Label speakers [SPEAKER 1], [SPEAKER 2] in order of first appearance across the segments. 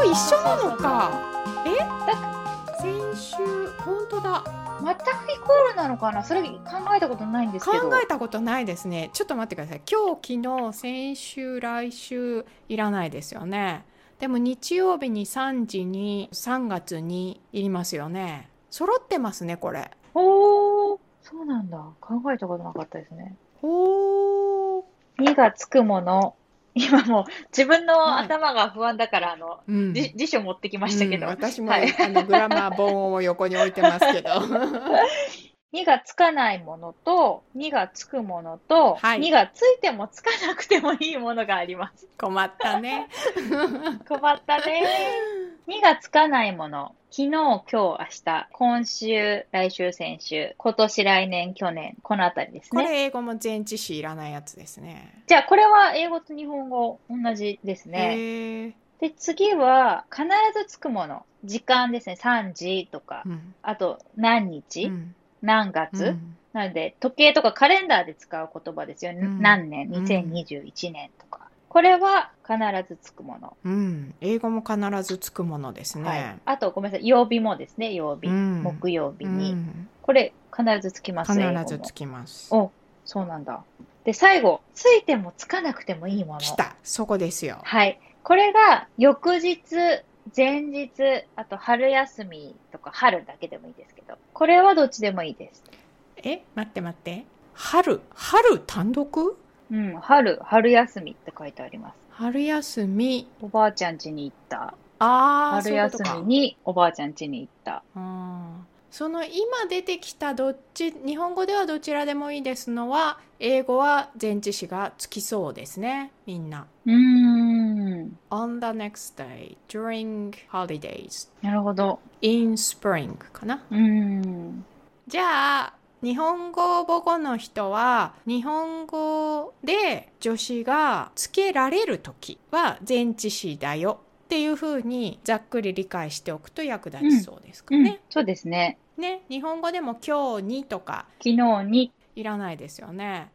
[SPEAKER 1] 語一緒なのか。え？
[SPEAKER 2] だ
[SPEAKER 1] 先週本当だ。
[SPEAKER 2] 全くイコールなのかな？それ考えたことないんですけど。
[SPEAKER 1] 考えたことないですね。ちょっと待ってください。今日昨日先週来週いらないですよね。でも日曜日に3時に3月にいりますよね。揃ってますねこれ。
[SPEAKER 2] おーそうなんだ。考えたことなかったですね。
[SPEAKER 1] おー。
[SPEAKER 2] 2がつくもの今もう自分の
[SPEAKER 1] はい。
[SPEAKER 2] 頭が不安だから、あの
[SPEAKER 1] うん。
[SPEAKER 2] じ辞書持ってきましたけど、
[SPEAKER 1] うん私も、
[SPEAKER 2] はい。
[SPEAKER 1] あのグラマー本を横に置いてますけど
[SPEAKER 2] 2がつかないものと、2がつくものと、
[SPEAKER 1] はい
[SPEAKER 2] 2がついてもつかなくてもいいものがあります。
[SPEAKER 1] 困ったね
[SPEAKER 2] 困ったね。2がつかないもの。昨日、今日、明日、今週、来週、先週、今年、来年、去年、このあたりですね。
[SPEAKER 1] これ英語も前置詞いらないやつですね
[SPEAKER 2] じゃあ、これは英語と日本語同じですね。で、次は、必ずつくもの。時間ですね。3時とか、
[SPEAKER 1] うん
[SPEAKER 2] あと、何日、
[SPEAKER 1] うん
[SPEAKER 2] 何月、
[SPEAKER 1] うん
[SPEAKER 2] なので、時計とかカレンダーで使う言葉ですよ。
[SPEAKER 1] ん
[SPEAKER 2] 何年？
[SPEAKER 1] うん
[SPEAKER 2] ?2021 年とか。これは必ずつくもの。
[SPEAKER 1] うん、英語も必ずつくものですね。
[SPEAKER 2] はい。あと、ごめんなさい。曜日もですね。曜日。
[SPEAKER 1] うん
[SPEAKER 2] 木曜日に。
[SPEAKER 1] うん
[SPEAKER 2] これ、必ずつきます。
[SPEAKER 1] 必ずつきます。
[SPEAKER 2] お、そうなんだ。で、最後。ついてもつかなくてもいいもの。
[SPEAKER 1] 来た、そこですよ。
[SPEAKER 2] はい。これが、翌日、前日、あと春休みとか春だけでもいいですけど。これはどっちでもいいです。
[SPEAKER 1] え、待って待って。春、春単独？
[SPEAKER 2] うん。春、春休みって書いてあります。
[SPEAKER 1] 春休み。
[SPEAKER 2] おばあちゃん家に行った。
[SPEAKER 1] ああ、
[SPEAKER 2] 春休みにおばあちゃん家に行った。
[SPEAKER 1] そういうことかあーその今出てきたどっち、日本語ではどちらでもいいですのは、英語は前置詞がつきそうですね、みんな。
[SPEAKER 2] うーん。
[SPEAKER 1] On the next day, during holidays,
[SPEAKER 2] なるほど。
[SPEAKER 1] in spring かな。
[SPEAKER 2] うーん。
[SPEAKER 1] じゃあ日本語母語の人は日本語で助詞がつけられる時は前置詞だよっていうふうにざっくり理解しておくと役立ちそうですか
[SPEAKER 2] うん
[SPEAKER 1] ね。
[SPEAKER 2] そうですね。
[SPEAKER 1] ね日本語でも今日にとか
[SPEAKER 2] 昨日に、
[SPEAKER 1] いらないですよね。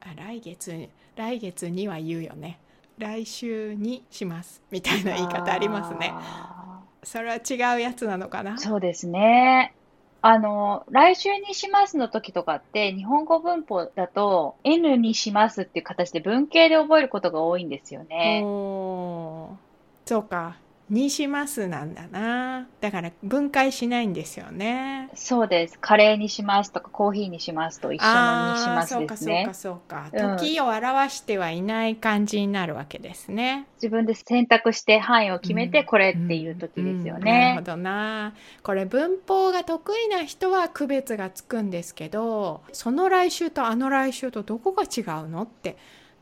[SPEAKER 1] あ来月来月には言うよね。来週にしますみたいな言い方ありますね。
[SPEAKER 2] あ
[SPEAKER 1] それは違うやつなのかな？
[SPEAKER 2] ー。そうですね。あの、来週にしますの時とかって、日本語文法だと、N にしますっていう形で文型で覚えることが多いんですよね。
[SPEAKER 1] そうかにしますなんだな。だから分解しないんですよね。
[SPEAKER 2] そうです。カレーにしますとか、コーヒーにしますと一緒のにしますですね。
[SPEAKER 1] かそうか。そうか。
[SPEAKER 2] うん。
[SPEAKER 1] 時を表してはいない感じになるわけですね。
[SPEAKER 2] 自分で選択して範囲を決めて、
[SPEAKER 1] うん。
[SPEAKER 2] これっていう時ですよ
[SPEAKER 1] うんなる
[SPEAKER 2] ね
[SPEAKER 1] ほ。どな。これ文法が得意な人は区別がつくんですけどその来週とあの来週とどこが違うのって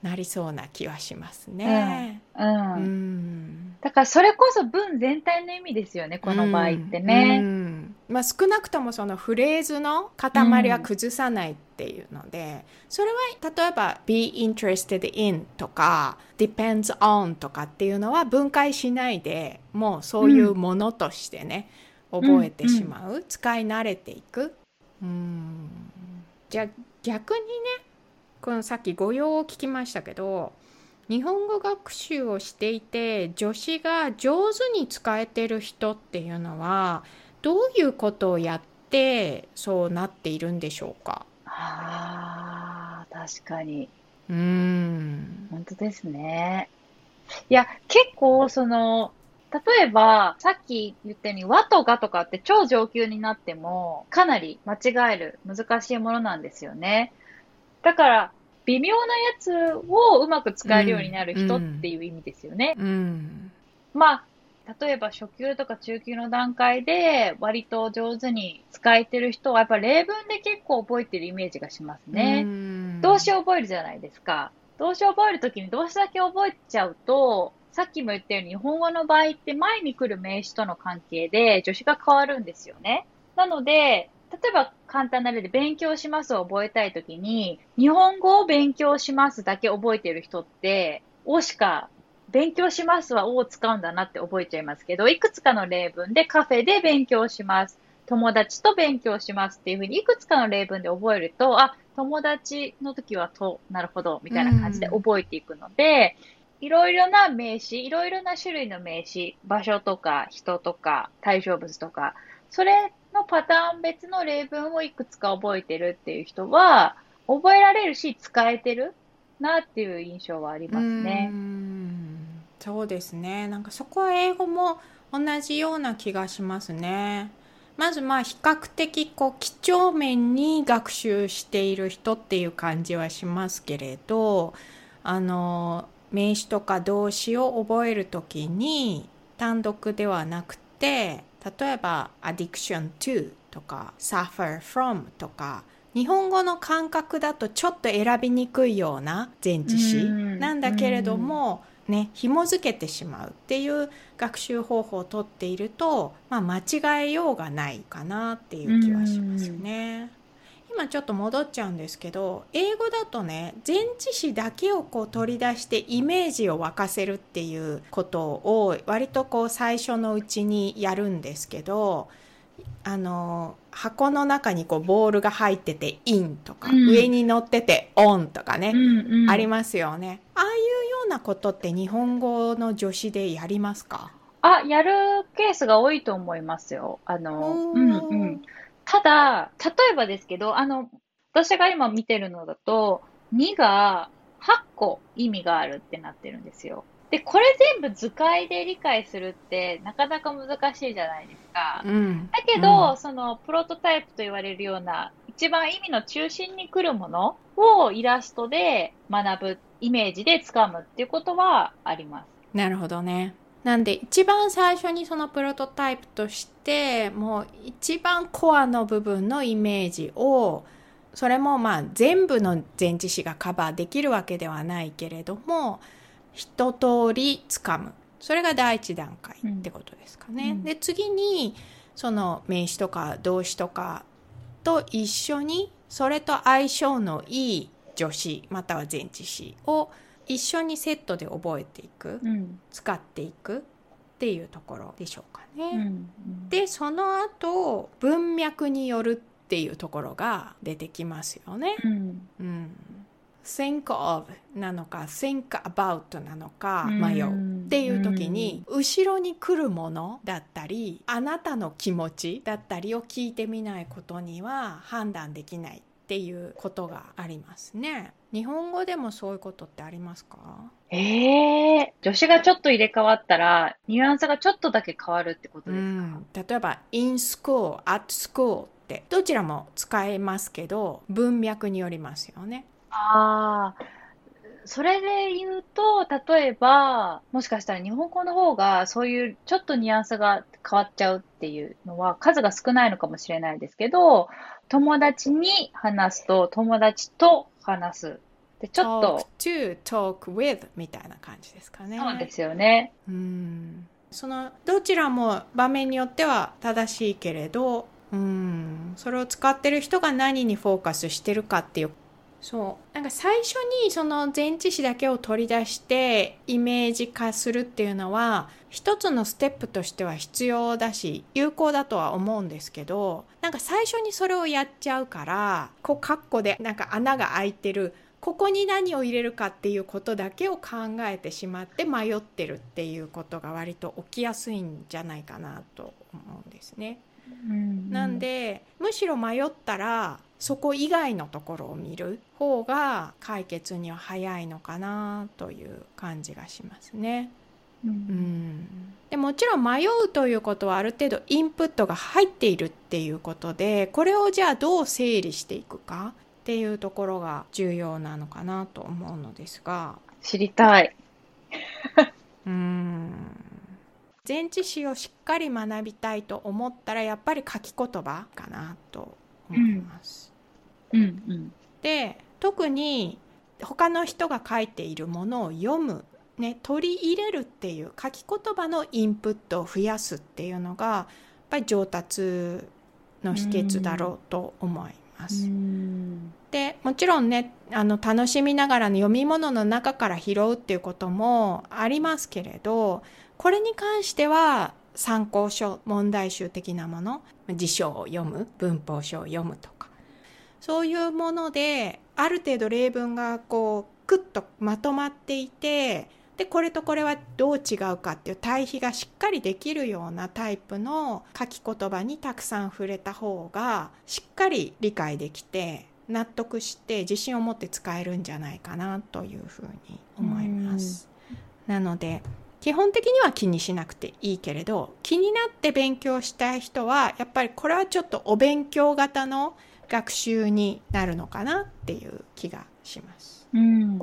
[SPEAKER 1] なりそうな気はしますね。
[SPEAKER 2] うん。
[SPEAKER 1] うん。
[SPEAKER 2] だからそれこそ文全体の意味ですよね、この場合ってね。
[SPEAKER 1] うん。うん。まあ、少なくともそのフレーズの塊は崩さないっていうので、それは例えば be interested in とか depends on とかっていうのは分解しないでもうそういうものとしてね、覚えてしまう、使い慣れていく。うん。じゃあ逆にねこのさっき語用を聞きましたけど日本語学習をしていて助詞が上手に使えてる人っていうのはどういうことをやってそうなっているんでしょうか？
[SPEAKER 2] ああ、確かに。
[SPEAKER 1] うーん
[SPEAKER 2] 本当ですね。いや、結構、その、例えば、さっき言ったように、和とがとかって超上級になっても、かなり間違える、難しいものなんですよね。だから、微妙なやつをうまく使えるようになる人っていう意味ですよね。
[SPEAKER 1] うん
[SPEAKER 2] まあ、例えば初級とか中級の段階で割と上手に使えてる人は、やっぱ例文で結構覚えてるイメージがしますね。
[SPEAKER 1] うん
[SPEAKER 2] 動詞を覚えるじゃないですか。動詞を覚えるときに動詞だけ覚えちゃうと、さっきも言ったように日本語の場合って前に来る名詞との関係で助詞が変わるんですよね。なので、例えば簡単な例で勉強しますを覚えたいときに、日本語を勉強しますだけ覚えてる人って、おしか勉強しますはおを使うんだなって覚えちゃいますけど、いくつかの例文でカフェで勉強します。友達と勉強しますっていうふうにいくつかの例文で覚えると、あ、友達の時はと、なるほど、みたいな感じで覚えていくので、いろいろな名詞、いろいろな種類の名詞、場所とか人とか対象物とか、それのパターン別の例文をいくつか覚えてるっていう人は、覚えられるし使えてるなっていう印象はありますね。
[SPEAKER 1] そうですね。なんかそこは英語も同じような気がしますね。まずまあ比較的こう几帳面に学習している人っていう感じはしますけれど、あの名詞とか動詞を覚えるときに単独ではなくて、例えば addiction to とか suffer from とか日本語の感覚だとちょっと選びにくいような前置詞なんだけれども、ね、紐付けてしまうっていう学習方法をとっていると、まあ、間違えようがないかなっていう気はしますね。今ちょっと戻っちゃうんですけど英語だとね前置詞だけをこう取り出してイメージを沸かせるっていうことを割とこう最初のうちにやるんですけどあの箱の中にこうボールが入っててインとか、うん、上に乗っててオンとかね、うんうん、ありますよね。ああいうようなことって日本語の助詞でやりますか？
[SPEAKER 2] あやるケースが多いと思いますよ。あのうんうんただ例えばですけどあの私が今見てるのだと2が8個意味があるってなってるんですよで、これ全部図解で理解するってなかなか難しいじゃないですか。うん、だけど、うん、そのプロトタイプと言われるような一番意味の中心に来るものをイラストで学ぶ、イメージでつかむっていうことはあります。
[SPEAKER 1] なるほどね。なんで一番最初にそのプロトタイプとしてもう一番コアの部分のイメージをそれもまあ全部の前置詞がカバーできるわけではないけれども一通りつかむそれが第一段階ってことですかね。うん、で次にその名詞とか動詞とかと一緒にそれと相性のいい助詞または前置詞を一緒にセットで覚えていく、うん、使っていくっていうところでしょうかね。うん。うん、でその後文脈によるっていうところが出てきますよね。うん、うん。think of なのか think about なのか迷う。っていう時に後ろに来るものだったりあなたの気持ちだったりを聞いてみないことには判断できない。っていうことがありますね。日本語でもそういうことってありますか？
[SPEAKER 2] ええー、助詞がちょっと入れ替わったら、ニュアンスがちょっとだけ変わるってことですか、うん、
[SPEAKER 1] 例えば、in school, at school って、どちらも使えますけど、文脈によりますよね。
[SPEAKER 2] ああ、それで言うと、例えば、もしかしたら日本語の方がそういうちょっとニュアンスが変わっちゃうっていうのは数が少ないのかもしれないですけど、友達に話すと友達と話す。
[SPEAKER 1] で、ちょっと。talk to, talk with みたいな感じですかね。
[SPEAKER 2] そうですよね。うん。
[SPEAKER 1] その、どちらも場面によっては正しいけれど、うん、それを使ってる人が何にフォーカスしてるかっていうそうなんか最初にその前置詞だけを取り出してイメージ化するっていうのは一つのステップとしては必要だし有効だとは思うんですけどなんか最初にそれをやっちゃうからこうカッコでなんか穴が開いてるここに何を入れるかっていうことだけを考えてしまって迷ってるっていうことが割と起きやすいんじゃないかなと思うんですね。なんでむしろ迷ったらそこ以外のところを見る方が解決には早いのかなという感じがしますね。うん、うん、でもちろん迷うということはある程度インプットが入っているっていうことでこれをじゃあどう整理していくかっていうところが重要なのかなと思うのですが。
[SPEAKER 2] 知りたい。
[SPEAKER 1] うん。前置詞をしっかり学びたいと思ったらやっぱり書き言葉かなと思います。うん、うんうんで特に他の人が書いているものを読む、ね、取り入れるっていう書き言葉のインプットを増やすっていうのがやっぱり上達の秘訣だろうと思います。でもちろんねあの楽しみながらの読み物の中から拾うっていうこともありますけれどこれに関しては参考書問題集的なもの辞書を読む文法書を読むとかそういうものである程度例文がこうクッとまとまっていてでこれとこれはどう違うかっていう対比がしっかりできるようなタイプの書き言葉にたくさん触れた方がしっかり理解できて納得して自信を持って使えるんじゃないかなというふうに思います。なので基本的には気にしなくていいけれど気になって勉強したい人はやっぱりこれはちょっとお勉強型の学習になるのかなっていう気がします。
[SPEAKER 2] うん。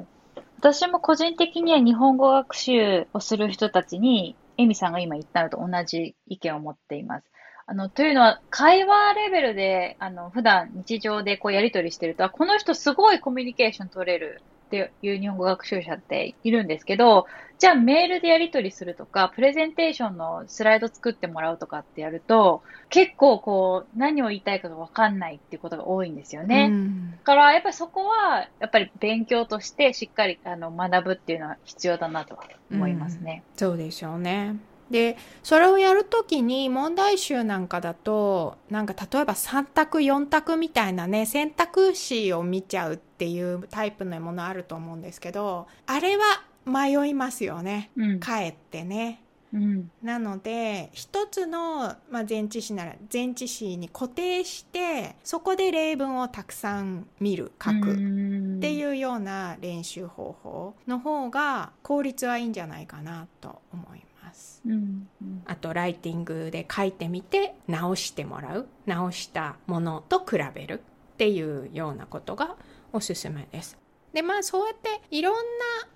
[SPEAKER 2] 私も個人的には日本語学習をする人たちに、エミさんが今言ったのと同じ意見を持っています。あの、というのは、会話レベルで、あの、普段日常でこうやりとりしてると、あこの人すごいコミュニケーション取れるっていう日本語学習者っているんですけど、じゃあメールでやり取りするとか、プレゼンテーションのスライド作ってもらうとかってやると、結構こう、何を言いたいかがわかんないっていうことが多いんですよね。
[SPEAKER 1] うん
[SPEAKER 2] だから、やっぱりそこは、やっぱり勉強としてしっかりあの学ぶっていうのは必要だなとは思いますね。
[SPEAKER 1] そうでしょうね。でそれをやるときに問題集なんかだとなんか例えば3択4択みたいなね選択肢を見ちゃうっていうタイプのものあると思うんですけどあれは迷いますよね
[SPEAKER 2] うん。
[SPEAKER 1] かえってね。
[SPEAKER 2] うん。
[SPEAKER 1] なので一つの、まあ、前置詞なら前置詞に固定してそこで例文をたくさん見る書く。って
[SPEAKER 2] う
[SPEAKER 1] いうような練習方法の方が効率はいいんじゃないかなと思います。
[SPEAKER 2] ん。うん。うん
[SPEAKER 1] あとライティングで書いてみて直してもらう直したものと比べるっていうようなことがおすすめです。でまあそうやっていろんな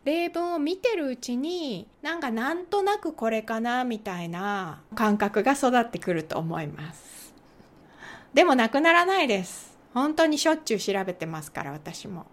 [SPEAKER 1] 例文を見てるうちになんかなんとなくこれかなみたいな感覚が育ってくると思います。でもなくならないです。本当にしょっちゅう調べてますから私も。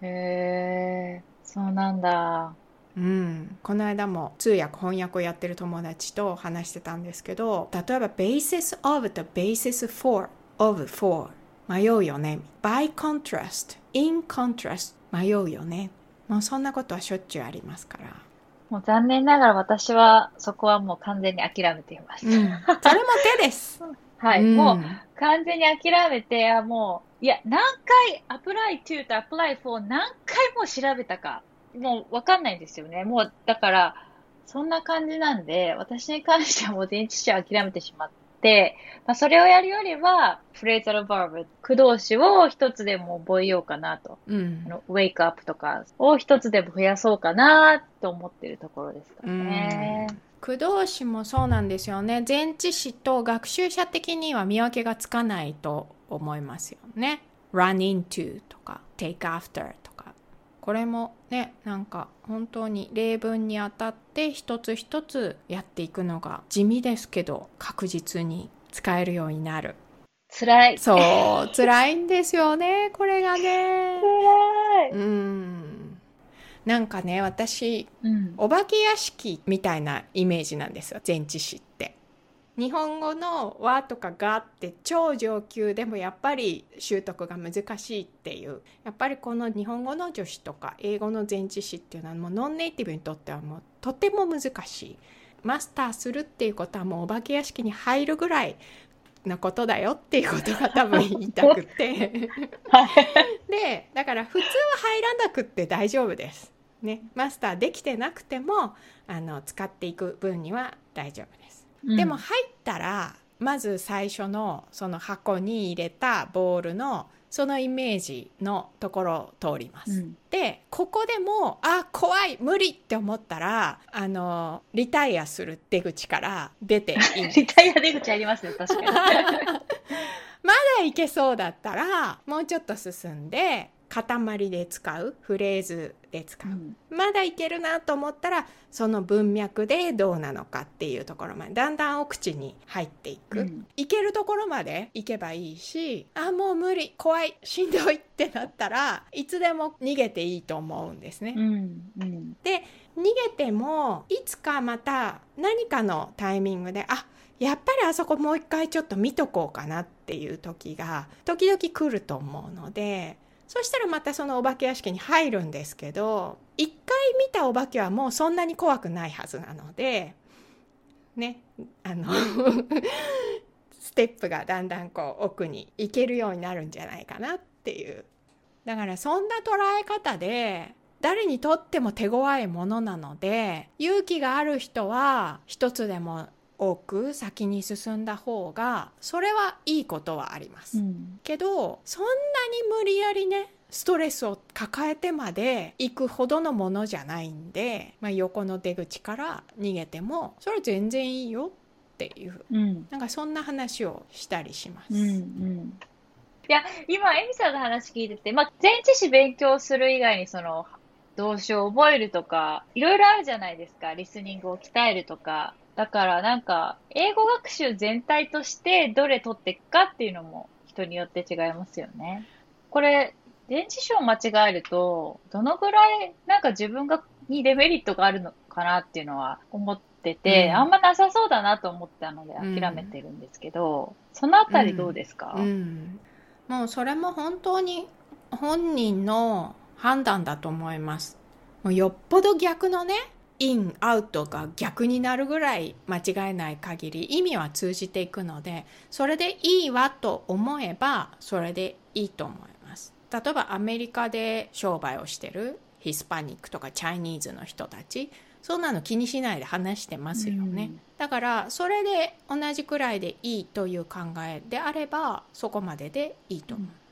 [SPEAKER 2] へえ、そうなんだ。
[SPEAKER 1] うん、この間も通訳翻訳をやってる友達と話してたんですけど例えば basis of と basis for of for 迷うよね。by contrast in contrast 迷うよね。もうそんなことはしょっちゅうありますから、
[SPEAKER 2] もう残念ながら私はそこはもう完全に諦めています。
[SPEAKER 1] うん、それも手です、
[SPEAKER 2] はい。
[SPEAKER 1] うん。
[SPEAKER 2] もう完全に諦めて、あもう、いや、何回 apply to と apply for 何回も調べたか、もうわかんないんですよね。もう、だから、そんな感じなんで、私に関してはもう前置詞を諦めてしまって、まあ、それをやるよりは、フレーザルバーブ、駆動詞を一つでも覚えようかなと。
[SPEAKER 1] うん
[SPEAKER 2] あの、ウェイクアップとかを一つでも増やそうかなと思ってるところですかね。
[SPEAKER 1] 駆動詞もそうなんですよね前置詞と学習者的には見分けがつかないと思いますよね run into とか take after とかこれもねなんか本当に例文にあたって一つ一つやっていくのが地味ですけど確実に使えるようになる
[SPEAKER 2] 辛い。
[SPEAKER 1] そう辛いんですよね これがね
[SPEAKER 2] 辛い。
[SPEAKER 1] うんなんかね私
[SPEAKER 2] うん。
[SPEAKER 1] お化け屋敷みたいなイメージなんですよ前置詞って日本語の「和」とか「が」って超上級でもやっぱり習得が難しいっていうやっぱりこの日本語の助詞とか英語の前置詞っていうのはもうノンネイティブにとってはもうとても難しい。マスターするっていうことはもうお化け屋敷に入るぐらいなことだよっていうことが多分言いたくて。でだから普通は入らなくって大丈夫です。ね、マスターできてなくてもあの使っていく分には大丈夫でも入ったらまず最初のその箱に入れたボールのそのイメージのところを通ります。
[SPEAKER 2] うん
[SPEAKER 1] でここでもあ怖い無理って思ったらあのリタイアする出口から出て
[SPEAKER 2] リタイア出口ありますね、確かに。
[SPEAKER 1] まだいけそうだったらもうちょっと進んで塊で使うフレーズで使う、
[SPEAKER 2] うん
[SPEAKER 1] まだいけるなと思ったらその文脈でどうなのかっていうところまでだんだん奥地に入っていく、
[SPEAKER 2] うん
[SPEAKER 1] いけるところまで行けばいいしあもう無理怖いしんどいってなったらいつでも逃げていいと思うんですね。
[SPEAKER 2] うん。うん。
[SPEAKER 1] で逃げてもいつかまた何かのタイミングであやっぱりあそこもう一回ちょっと見とこうかなっていう時が時々来ると思うのでそしたらまたそのお化け屋敷に入るんですけど一回見たお化けはもうそんなに怖くないはずなのでねあの ステップがだんだんこう奥に行けるようになるんじゃないかなっていう。だからそんな捉え方で誰にとっても手強いものなので勇気がある人は一つでも多く先に進んだ方がそれはいいことはあります、
[SPEAKER 2] うん。
[SPEAKER 1] けどそんなに無理やりねストレスを抱えてまで行くほどのものじゃないんで、まあ、横の出口から逃げてもそれ全然いいよっていう
[SPEAKER 2] うん。
[SPEAKER 1] なんかそんな話をしたりします。
[SPEAKER 2] うんうんいや、今、エミさんの話聞いてて、まあ、前置詞勉強する以外に、その、動詞を覚えるとか、いろいろあるじゃないですか。リスニングを鍛えるとか。だから、なんか、英語学習全体としてどれ取っていくかっていうのも人によって違いますよね。これ、前置詞を間違えると、どのぐらい、なんか自分が、にデメリットがあるのかなっていうのは思ってて、
[SPEAKER 1] うん。
[SPEAKER 2] あんまなさそうだなと思ったので諦めてるんですけど、そのあたりどうですか、
[SPEAKER 1] うん、もうそれも本当に本人の判断だと思います。もうよっぽど逆のね、イン、アウトが逆になるぐらい間違えない限り意味は通じていくので、それでいいわと思えばそれでいいと思います。例えばアメリカで商売をしてるヒスパニックとかチャイニーズの人たち、そんなの気にしないで話してますよね。
[SPEAKER 2] うん
[SPEAKER 1] だからそれで同じくらいでいいという考えであればそこまででいいと思います、もう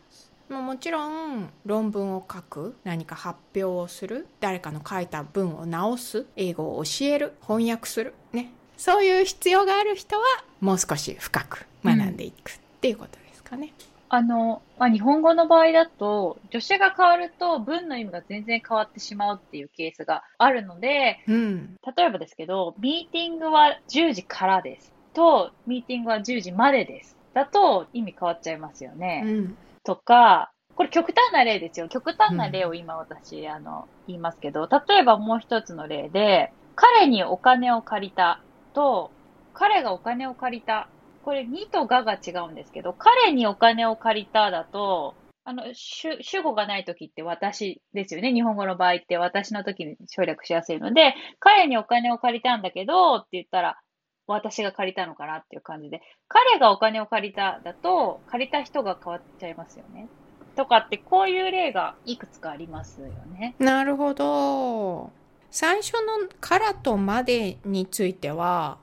[SPEAKER 1] もちろん論文を書く何か発表をする誰かの書いた文を直す英語を教える翻訳するねそういう必要がある人はもう少し深く学んでいくっていうことですかね、
[SPEAKER 2] あの、まあ、日本語の場合だと、助詞が変わると文の意味が全然変わってしまうっていうケースがあるので、
[SPEAKER 1] うん
[SPEAKER 2] 例えばですけど、ミーティングは10時からです。と、ミーティングは10時までです。だと意味変わっちゃいますよね。
[SPEAKER 1] うん
[SPEAKER 2] とか、これ極端な例ですよ。極端な例を今私、あの、言いますけど、例えばもう一つの例で、彼にお金を借りたと、彼がお金を借りた。これ、にとがが違うんですけど、彼にお金を借りただと、あの、主主語がない時って私ですよね。日本語の場合って私の時に省略しやすいので、彼にお金を借りたんだけどって言ったら、私が借りたのかなっていう感じで、彼がお金を借りただと、借りた人が変わっちゃいますよね。とかって、こういう例がいくつかありますよね。
[SPEAKER 1] なるほど最初の「から」と「まで」については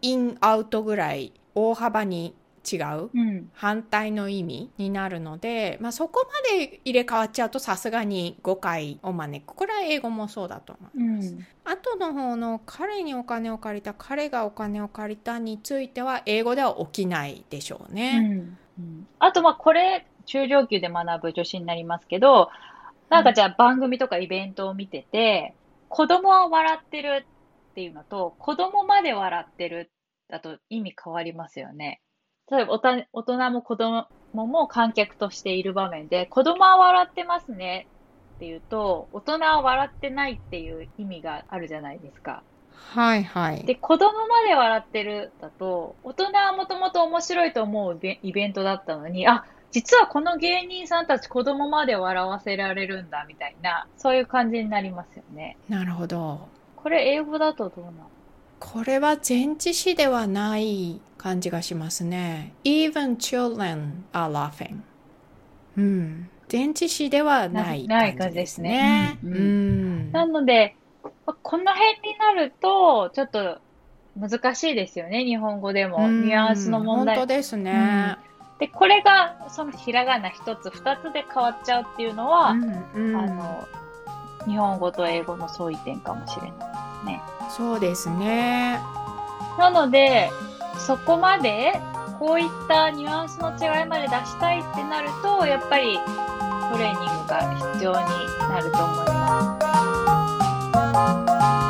[SPEAKER 1] インアウトぐらい大幅に違う
[SPEAKER 2] うん。
[SPEAKER 1] 反対の意味になるので、まあ、そこまで入れ替わっちゃうとさすがに誤解を招くこれは英語もそうだと思う
[SPEAKER 2] うん。
[SPEAKER 1] 後の方の彼にお金を借りた彼がお金を借りたについては英語では起きないでしょう
[SPEAKER 2] う
[SPEAKER 1] ね、
[SPEAKER 2] ん。うんあと、まあ、これ、中上級で学ぶ女子になりますけど、なんかじゃあ番組とかイベントを見てて、子供は笑ってるっていうのと、子供まで笑ってるだと意味変わりますよね。例えば大人も子供も観客としている場面で、子供は笑ってますねっていうと、大人は笑ってないっていう意味があるじゃないですか。
[SPEAKER 1] はいはい
[SPEAKER 2] で、子供まで笑ってるだと、大人はもともと面白いと思うイベイベントだったのに、あ、実はこの芸人さんたち子供まで笑わせられるんだみたいな、そういう感じになりますよね。
[SPEAKER 1] なるほど
[SPEAKER 2] これ英語だとどうなの？
[SPEAKER 1] これは前置詞ではない感じがしますね。Even children are laughing. うん。前置詞ではない感じですね。
[SPEAKER 2] 感じですね
[SPEAKER 1] う
[SPEAKER 2] うん
[SPEAKER 1] ん。
[SPEAKER 2] なので、まこの辺になると、ちょっと難しいですよね、日本語でも。
[SPEAKER 1] うん
[SPEAKER 2] ニュアンスの問題。
[SPEAKER 1] 本当ですね。
[SPEAKER 2] で、これが、そのひらがな一つ、二つで変わっちゃうっていうのは、
[SPEAKER 1] うんうん
[SPEAKER 2] あの、日本語と英語の相違点かもしれないね。
[SPEAKER 1] そうですね。
[SPEAKER 2] なので、そこまで、こういったニュアンスの違いまで出したいってなると、やっぱりトレーニングが必要になると思います。